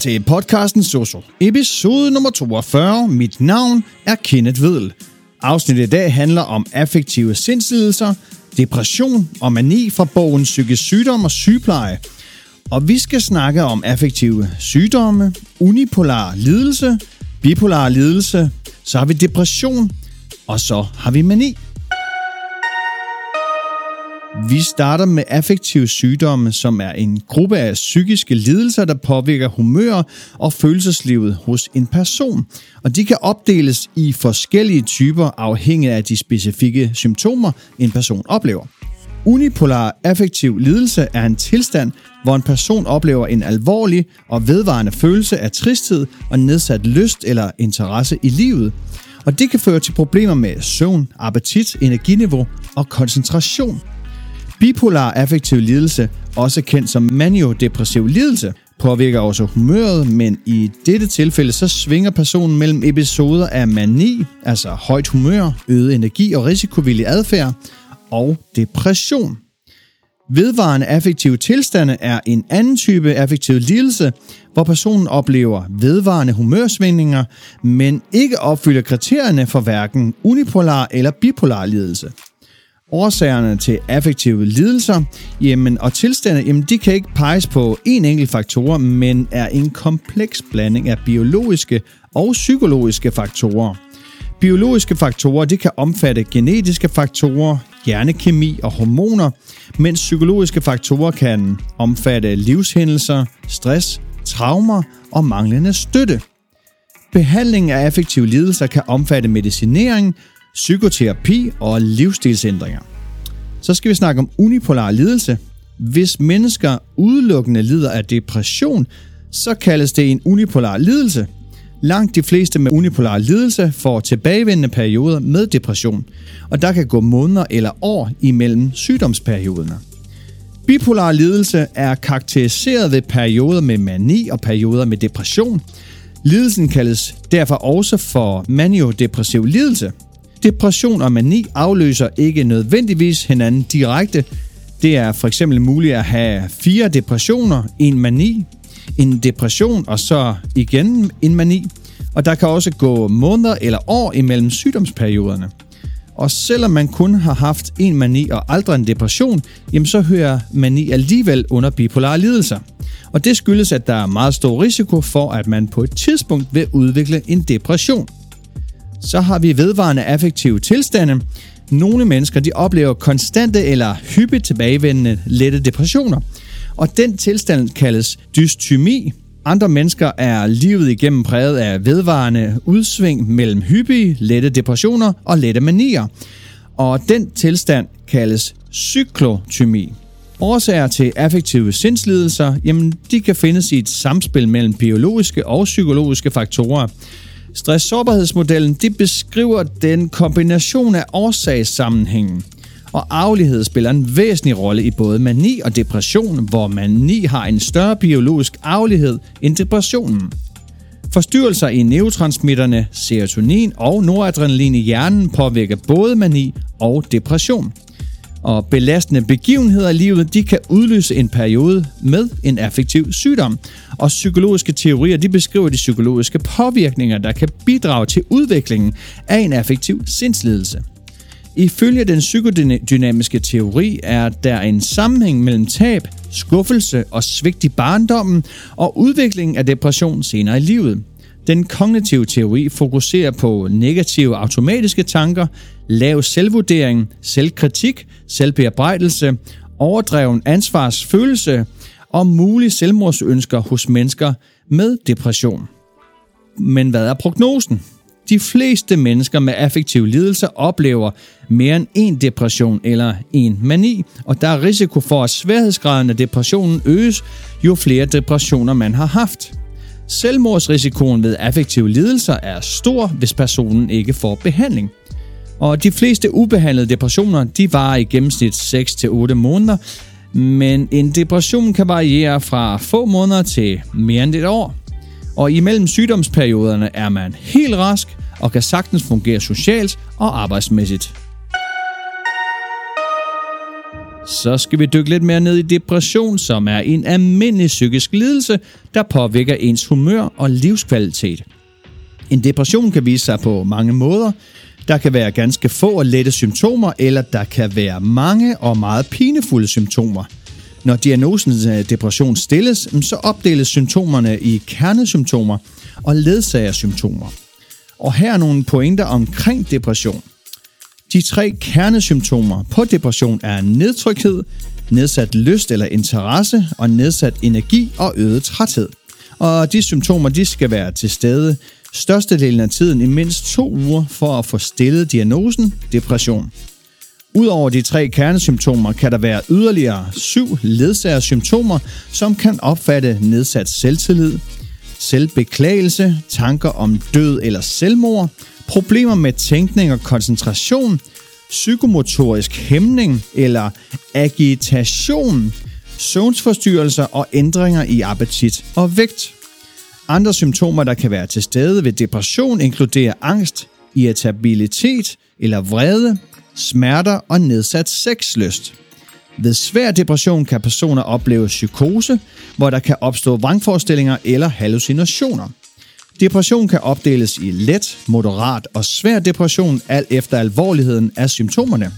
Til podcasten Soso, episode nummer 42. Mit navn er Kenneth Vedel. Afsnittet i dag handler om affektive sindslidelser, depression og mani fra bogen Psykisk sygdom og sygepleje. Og vi skal snakke om affektive sygdomme, unipolar lidelse, bipolar lidelse, så har vi depression, og så har vi mani. Vi starter med affektive sygdomme, som er en gruppe af psykiske lidelser, der påvirker humør og følelseslivet hos en person. Og de kan opdeles i forskellige typer afhængig af de specifikke symptomer, en person oplever. Unipolar affektiv lidelse er en tilstand, hvor en person oplever en alvorlig og vedvarende følelse af tristhed og nedsat lyst eller interesse i livet. Og det kan føre til problemer med søvn, appetit, energiniveau og koncentration. Bipolar affektiv lidelse, også kendt som maniodepressiv lidelse, påvirker også humøret, men i dette tilfælde så svinger personen mellem episoder af mani, altså højt humør, øget energi og risikovillig adfærd, og depression. Vedvarende affektive tilstande er en anden type affektiv lidelse, hvor personen oplever vedvarende humørsvingninger, men ikke opfylder kriterierne for hverken unipolar eller bipolar lidelse. Årsagerne til affektive lidelser jamen, og tilstande, jamen, de kan ikke peges på en enkelt faktor, men er en kompleks blanding af biologiske og psykologiske faktorer. Biologiske faktorer de kan omfatte genetiske faktorer, hjernekemi og hormoner, mens psykologiske faktorer kan omfatte livshændelser, stress, traumer og manglende støtte. Behandling af affektive lidelser kan omfatte medicinering, psykoterapi og livsstilsændringer. Så skal vi snakke om unipolar lidelse. Hvis mennesker udelukkende lider af depression, så kaldes det en unipolar lidelse. Langt de fleste med unipolar lidelse får tilbagevendende perioder med depression, og der kan gå måneder eller år imellem sygdomsperioderne. Bipolar lidelse er karakteriseret ved perioder med mani og perioder med depression. Lidelsen kaldes derfor også for maniodepressiv lidelse – Depression og mani afløser ikke nødvendigvis hinanden direkte. Det er for eksempel muligt at have fire depressioner, en mani, en depression og så igen en mani. Og der kan også gå måneder eller år imellem sygdomsperioderne. Og selvom man kun har haft en mani og aldrig en depression, jamen så hører mani alligevel under bipolare lidelser. Og det skyldes, at der er meget stor risiko for, at man på et tidspunkt vil udvikle en depression så har vi vedvarende affektive tilstande. Nogle mennesker de oplever konstante eller hyppigt tilbagevendende lette depressioner. Og den tilstand kaldes dystymi. Andre mennesker er livet igennem præget af vedvarende udsving mellem hyppige, lette depressioner og lette manier. Og den tilstand kaldes cyklotymi. Årsager til affektive sindslidelser, jamen de kan findes i et samspil mellem biologiske og psykologiske faktorer. Stress-sårbarhedsmodellen de beskriver den kombination af årsagssammenhængen. Og arvelighed spiller en væsentlig rolle i både mani og depression, hvor mani har en større biologisk arvelighed end depressionen. Forstyrrelser i neurotransmitterne serotonin og noradrenalin i hjernen påvirker både mani og depression og belastende begivenheder i livet, de kan udløse en periode med en affektiv sygdom. Og psykologiske teorier, de beskriver de psykologiske påvirkninger, der kan bidrage til udviklingen af en affektiv sindslidelse. Ifølge den psykodynamiske teori er der en sammenhæng mellem tab, skuffelse og svigt i barndommen og udviklingen af depression senere i livet. Den kognitive teori fokuserer på negative automatiske tanker, lav selvvurdering, selvkritik, selvbearbejdelse, overdreven ansvarsfølelse og mulige selvmordsønsker hos mennesker med depression. Men hvad er prognosen? De fleste mennesker med affektiv lidelse oplever mere end en depression eller en mani, og der er risiko for, at sværhedsgraden af depressionen øges, jo flere depressioner man har haft. Selvmordsrisikoen ved affektive lidelser er stor, hvis personen ikke får behandling. Og de fleste ubehandlede depressioner, de varer i gennemsnit 6-8 måneder, men en depression kan variere fra få måneder til mere end et år. Og imellem sygdomsperioderne er man helt rask og kan sagtens fungere socialt og arbejdsmæssigt. så skal vi dykke lidt mere ned i depression, som er en almindelig psykisk lidelse, der påvirker ens humør og livskvalitet. En depression kan vise sig på mange måder. Der kan være ganske få og lette symptomer, eller der kan være mange og meget pinefulde symptomer. Når diagnosen øh, depression stilles, mm, så opdeles symptomerne i kernesymptomer og ledsagersymptomer. Og her er nogle pointer omkring depression. De tre kernesymptomer på depression er nedtrykthed, nedsat lyst eller interesse og nedsat energi og øget træthed. Og de symptomer de skal være til stede størstedelen af tiden i mindst to uger for at få stillet diagnosen depression. Udover de tre kernesymptomer kan der være yderligere syv ledsagersymptomer, som kan opfatte nedsat selvtillid, selvbeklagelse, tanker om død eller selvmord, problemer med tænkning og koncentration, psykomotorisk hæmning eller agitation, søvnsforstyrrelser og ændringer i appetit og vægt. Andre symptomer, der kan være til stede ved depression, inkluderer angst, irritabilitet eller vrede, smerter og nedsat sexlyst. Ved svær depression kan personer opleve psykose, hvor der kan opstå vrangforestillinger eller hallucinationer. Depression kan opdeles i let, moderat og svær depression, alt efter alvorligheden af symptomerne.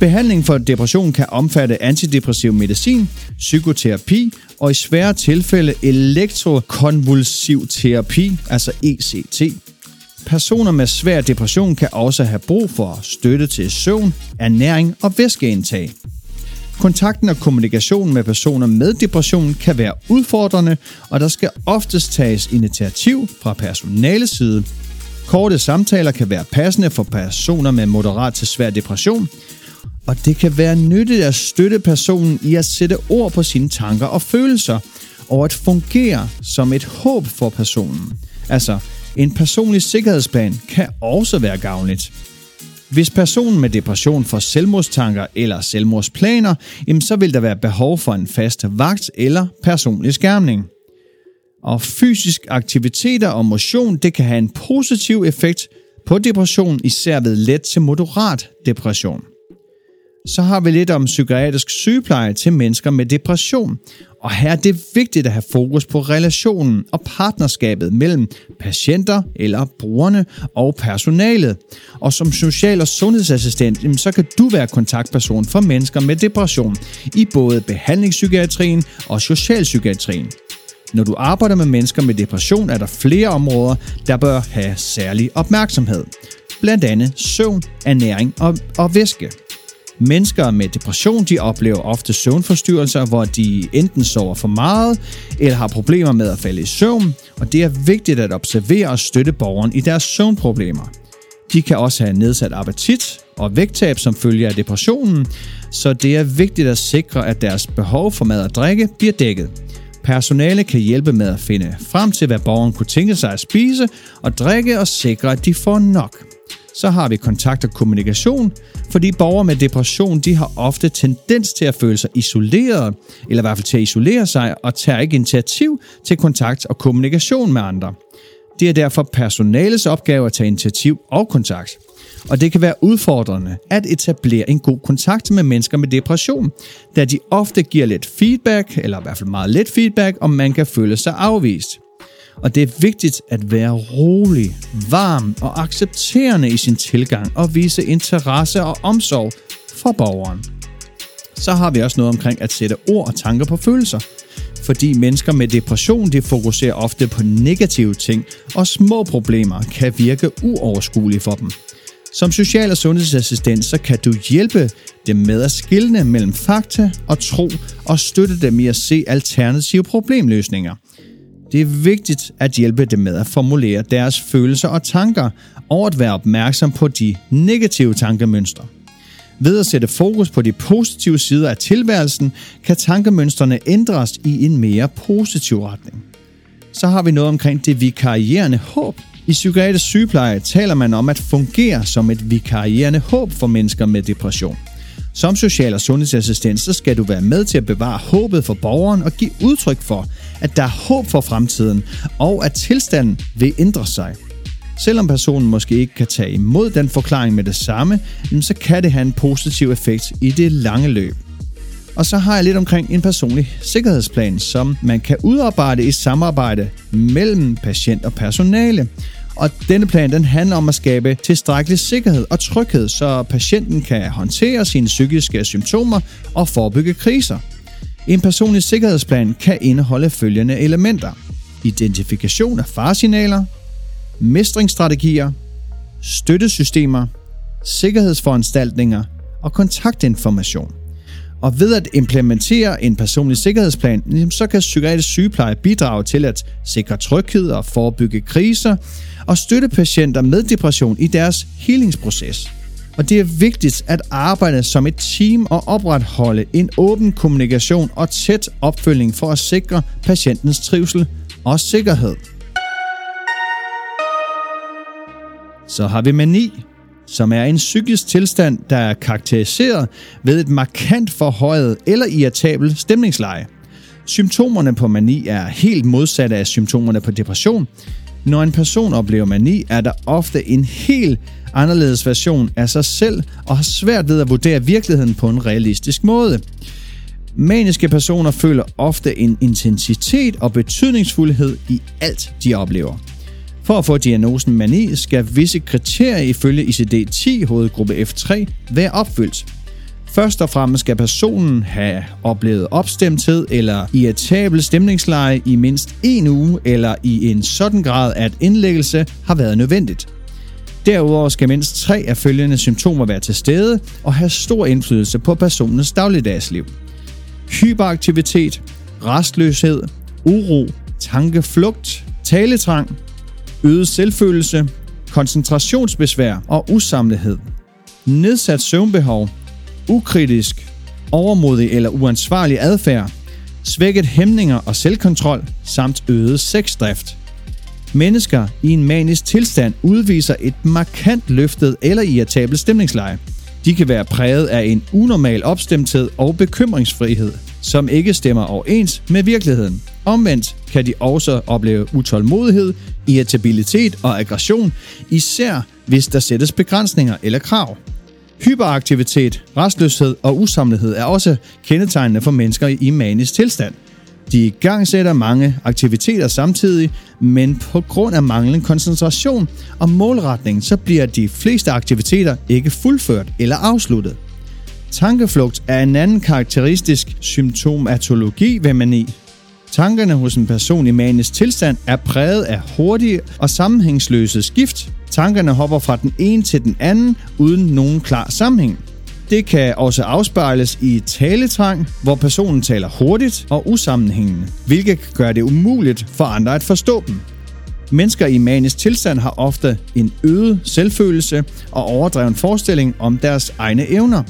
Behandling for depression kan omfatte antidepressiv medicin, psykoterapi og i svære tilfælde elektrokonvulsiv terapi, altså ECT. Personer med svær depression kan også have brug for støtte til søvn, ernæring og væskeindtag. Kontakten og kommunikationen med personer med depression kan være udfordrende, og der skal oftest tages initiativ fra personalets side. Korte samtaler kan være passende for personer med moderat til svær depression, og det kan være nyttigt at støtte personen i at sætte ord på sine tanker og følelser, og at fungere som et håb for personen. Altså, en personlig sikkerhedsplan kan også være gavnligt. Hvis personen med depression får selvmordstanker eller selvmordsplaner, så vil der være behov for en fast vagt eller personlig skærmning. Og fysisk aktiviteter og motion det kan have en positiv effekt på depression, især ved let til moderat depression så har vi lidt om psykiatrisk sygepleje til mennesker med depression. Og her er det vigtigt at have fokus på relationen og partnerskabet mellem patienter eller brugerne og personalet. Og som social- og sundhedsassistent, så kan du være kontaktperson for mennesker med depression i både behandlingspsykiatrien og socialpsykiatrien. Når du arbejder med mennesker med depression, er der flere områder, der bør have særlig opmærksomhed. Blandt andet søvn, ernæring og, og væske. Mennesker med depression de oplever ofte søvnforstyrrelser, hvor de enten sover for meget eller har problemer med at falde i søvn, og det er vigtigt at observere og støtte borgeren i deres søvnproblemer. De kan også have nedsat appetit og vægttab som følge af depressionen, så det er vigtigt at sikre, at deres behov for mad og drikke bliver dækket. Personale kan hjælpe med at finde frem til, hvad borgeren kunne tænke sig at spise og drikke og sikre, at de får nok. Så har vi kontakt og kommunikation, fordi borgere med depression de har ofte tendens til at føle sig isoleret, eller i hvert fald til at isolere sig, og tager ikke initiativ til kontakt og kommunikation med andre. Det er derfor personalets opgave at tage initiativ og kontakt. Og det kan være udfordrende at etablere en god kontakt med mennesker med depression, da de ofte giver lidt feedback, eller i hvert fald meget let feedback, om man kan føle sig afvist og det er vigtigt at være rolig, varm og accepterende i sin tilgang og vise interesse og omsorg for borgeren. Så har vi også noget omkring at sætte ord og tanker på følelser. Fordi mennesker med depression de fokuserer ofte på negative ting, og små problemer kan virke uoverskuelige for dem. Som social- og sundhedsassistent så kan du hjælpe dem med at skille mellem fakta og tro og støtte dem i at se alternative problemløsninger – det er vigtigt at hjælpe dem med at formulere deres følelser og tanker, og at være opmærksom på de negative tankemønstre. Ved at sætte fokus på de positive sider af tilværelsen, kan tankemønstrene ændres i en mere positiv retning. Så har vi noget omkring det vikarierende håb. I psykiatrisk sygepleje taler man om at fungere som et vikarierende håb for mennesker med depression. Som social- og sundhedsassistent, så skal du være med til at bevare håbet for borgeren og give udtryk for, at der er håb for fremtiden, og at tilstanden vil ændre sig. Selvom personen måske ikke kan tage imod den forklaring med det samme, så kan det have en positiv effekt i det lange løb. Og så har jeg lidt omkring en personlig sikkerhedsplan, som man kan udarbejde i samarbejde mellem patient og personale. Og denne plan den handler om at skabe tilstrækkelig sikkerhed og tryghed, så patienten kan håndtere sine psykiske symptomer og forebygge kriser. En personlig sikkerhedsplan kan indeholde følgende elementer. Identifikation af faresignaler, mestringsstrategier, støttesystemer, sikkerhedsforanstaltninger og kontaktinformation. Og ved at implementere en personlig sikkerhedsplan, så kan psykiatrisk sygepleje bidrage til at sikre tryghed og forebygge kriser og støtte patienter med depression i deres healingsproces. Og det er vigtigt at arbejde som et team og opretholde en åben kommunikation og tæt opfølging for at sikre patientens trivsel og sikkerhed. Så har vi mani, som er en psykisk tilstand, der er karakteriseret ved et markant forhøjet eller irritabel stemningsleje. Symptomerne på mani er helt modsatte af symptomerne på depression. Når en person oplever mani, er der ofte en helt anderledes version af sig selv og har svært ved at vurdere virkeligheden på en realistisk måde. Maniske personer føler ofte en intensitet og betydningsfuldhed i alt, de oplever. For at få diagnosen mani skal visse kriterier ifølge ICD-10 hovedgruppe F3 være opfyldt. Først og fremmest skal personen have oplevet opstemthed eller irritabel stemningsleje i mindst en uge eller i en sådan grad, at indlæggelse har været nødvendigt. Derudover skal mindst tre af følgende symptomer være til stede og have stor indflydelse på personens dagligdagsliv. Hyperaktivitet, restløshed, uro, tankeflugt, taletrang, øget selvfølelse, koncentrationsbesvær og usamlethed, nedsat søvnbehov, ukritisk, overmodig eller uansvarlig adfærd, svækket hæmninger og selvkontrol samt øget sexdrift. Mennesker i en manisk tilstand udviser et markant løftet eller irritabelt stemningsleje. De kan være præget af en unormal opstemthed og bekymringsfrihed, som ikke stemmer overens med virkeligheden. Omvendt kan de også opleve utålmodighed, irritabilitet og aggression, især hvis der sættes begrænsninger eller krav. Hyperaktivitet, restløshed og usamlethed er også kendetegnende for mennesker i manisk tilstand. De i gang sætter mange aktiviteter samtidig, men på grund af manglende koncentration og målretning, så bliver de fleste aktiviteter ikke fuldført eller afsluttet. Tankeflugt er en anden karakteristisk symptomatologi ved mani. Tankerne hos en person i manisk tilstand er præget af hurtige og sammenhængsløse skift. Tankerne hopper fra den ene til den anden uden nogen klar sammenhæng. Det kan også afspejles i taletrang, hvor personen taler hurtigt og usammenhængende, hvilket kan gøre det umuligt for andre at forstå dem. Mennesker i manisk tilstand har ofte en øget selvfølelse og overdreven forestilling om deres egne evner,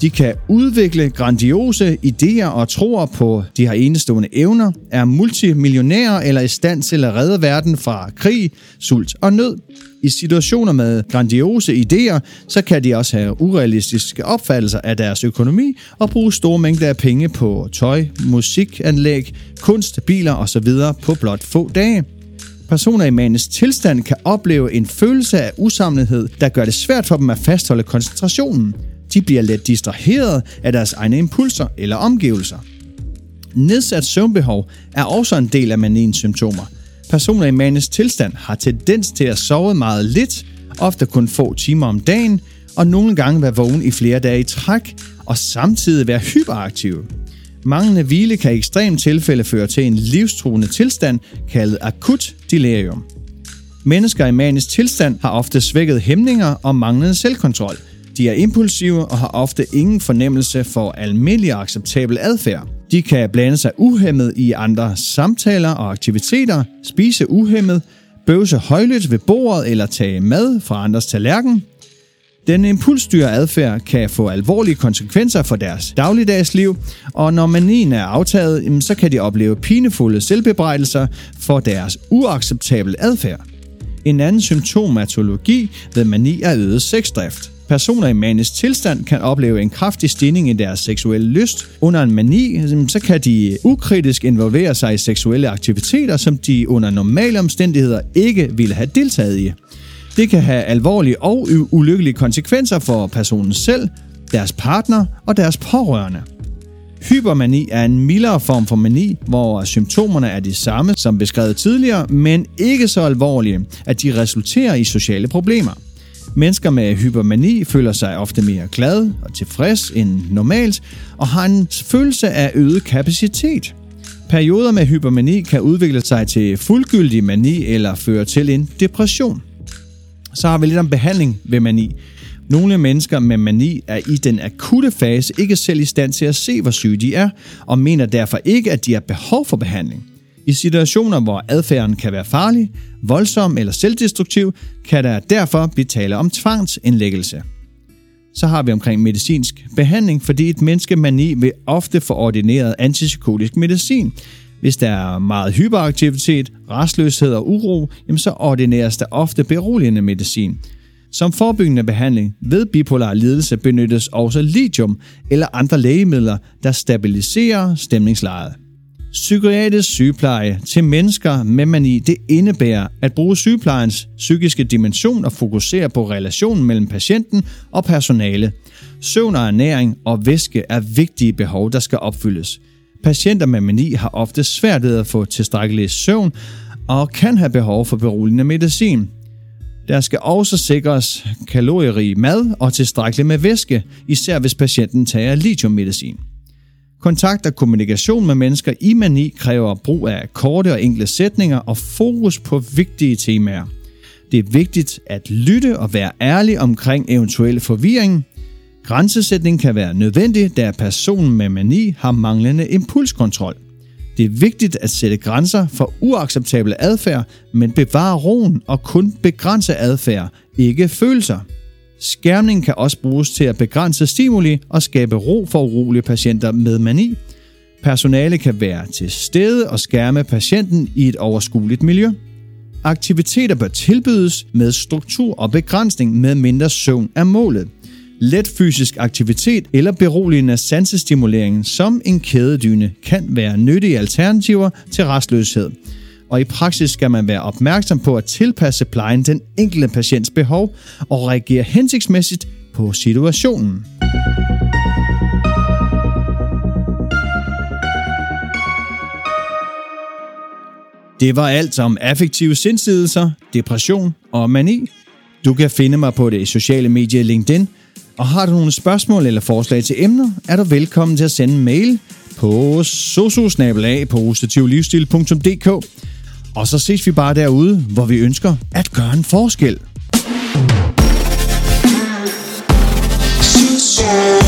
de kan udvikle grandiose idéer og tror på, de har enestående evner, er multimillionærer eller i stand til at redde verden fra krig, sult og nød. I situationer med grandiose idéer, så kan de også have urealistiske opfattelser af deres økonomi og bruge store mængder af penge på tøj, musikanlæg, kunst, biler osv. på blot få dage. Personer i manisk tilstand kan opleve en følelse af usamlethed, der gør det svært for dem at fastholde koncentrationen. De bliver let distraheret af deres egne impulser eller omgivelser. Nedsat søvnbehov er også en del af maniens symptomer. Personer i manisk tilstand har tendens til at sove meget lidt, ofte kun få timer om dagen, og nogle gange være vågen i flere dage i træk, og samtidig være hyperaktive. Manglende hvile kan i ekstrem tilfælde føre til en livstruende tilstand kaldet akut delirium. Mennesker i manisk tilstand har ofte svækket hæmninger og manglende selvkontrol – de er impulsive og har ofte ingen fornemmelse for almindelig acceptabel adfærd. De kan blande sig uhemmet i andre samtaler og aktiviteter, spise uhemmet, bøvse højlydt ved bordet eller tage mad fra andres tallerken. Den impulsstyre adfærd kan få alvorlige konsekvenser for deres dagligdagsliv, og når manien er aftaget, så kan de opleve pinefulde selvbebrejdelser for deres uacceptable adfærd. En anden symptomatologi ved mani er øget sexdrift. Personer i manisk tilstand kan opleve en kraftig stigning i deres seksuelle lyst. Under en mani, så kan de ukritisk involvere sig i seksuelle aktiviteter, som de under normale omstændigheder ikke ville have deltaget i. Det kan have alvorlige og ulykkelige konsekvenser for personen selv, deres partner og deres pårørende. Hypermani er en mildere form for mani, hvor symptomerne er de samme som beskrevet tidligere, men ikke så alvorlige, at de resulterer i sociale problemer. Mennesker med hypermani føler sig ofte mere glade og tilfreds end normalt, og har en følelse af øget kapacitet. Perioder med hypermani kan udvikle sig til fuldgyldig mani eller føre til en depression. Så har vi lidt om behandling ved mani. Nogle mennesker med mani er i den akutte fase ikke selv i stand til at se, hvor syge de er, og mener derfor ikke, at de har behov for behandling. I situationer, hvor adfærden kan være farlig, voldsom eller selvdestruktiv, kan der derfor blive tale om tvangsindlæggelse. Så har vi omkring medicinsk behandling, fordi et menneske mani vil ofte få ordineret antipsykotisk medicin. Hvis der er meget hyperaktivitet, restløshed og uro, jamen så ordineres der ofte beroligende medicin. Som forebyggende behandling ved bipolar lidelse benyttes også lithium eller andre lægemidler, der stabiliserer stemningslejet. Psykiatrisk sygepleje til mennesker med mani, det indebærer at bruge sygeplejens psykiske dimension og fokusere på relationen mellem patienten og personale. Søvn og ernæring og væske er vigtige behov, der skal opfyldes. Patienter med mani har ofte svært ved at få tilstrækkelig søvn og kan have behov for beroligende medicin. Der skal også sikres kalorierig mad og tilstrækkeligt med væske, især hvis patienten tager lithiummedicin. Kontakt og kommunikation med mennesker i mani kræver brug af korte og enkle sætninger og fokus på vigtige temaer. Det er vigtigt at lytte og være ærlig omkring eventuelle forvirring. Grænsesætning kan være nødvendig, da personen med mani har manglende impulskontrol. Det er vigtigt at sætte grænser for uacceptabel adfærd, men bevare roen og kun begrænse adfærd, ikke følelser. Skærmning kan også bruges til at begrænse stimuli og skabe ro for urolige patienter med mani. Personale kan være til stede og skærme patienten i et overskueligt miljø. Aktiviteter bør tilbydes med struktur og begrænsning med mindre søvn er målet. Let fysisk aktivitet eller beroligende sansestimulering som en kædedyne kan være nyttige alternativer til restløshed – og i praksis skal man være opmærksom på at tilpasse plejen den enkelte patients behov og reagere hensigtsmæssigt på situationen. Det var alt om affektive sindslidelser, depression og mani. Du kan finde mig på det sociale medie LinkedIn, og har du nogle spørgsmål eller forslag til emner, er du velkommen til at sende en mail på sosusnabelag på og så ses vi bare derude, hvor vi ønsker at gøre en forskel. Gør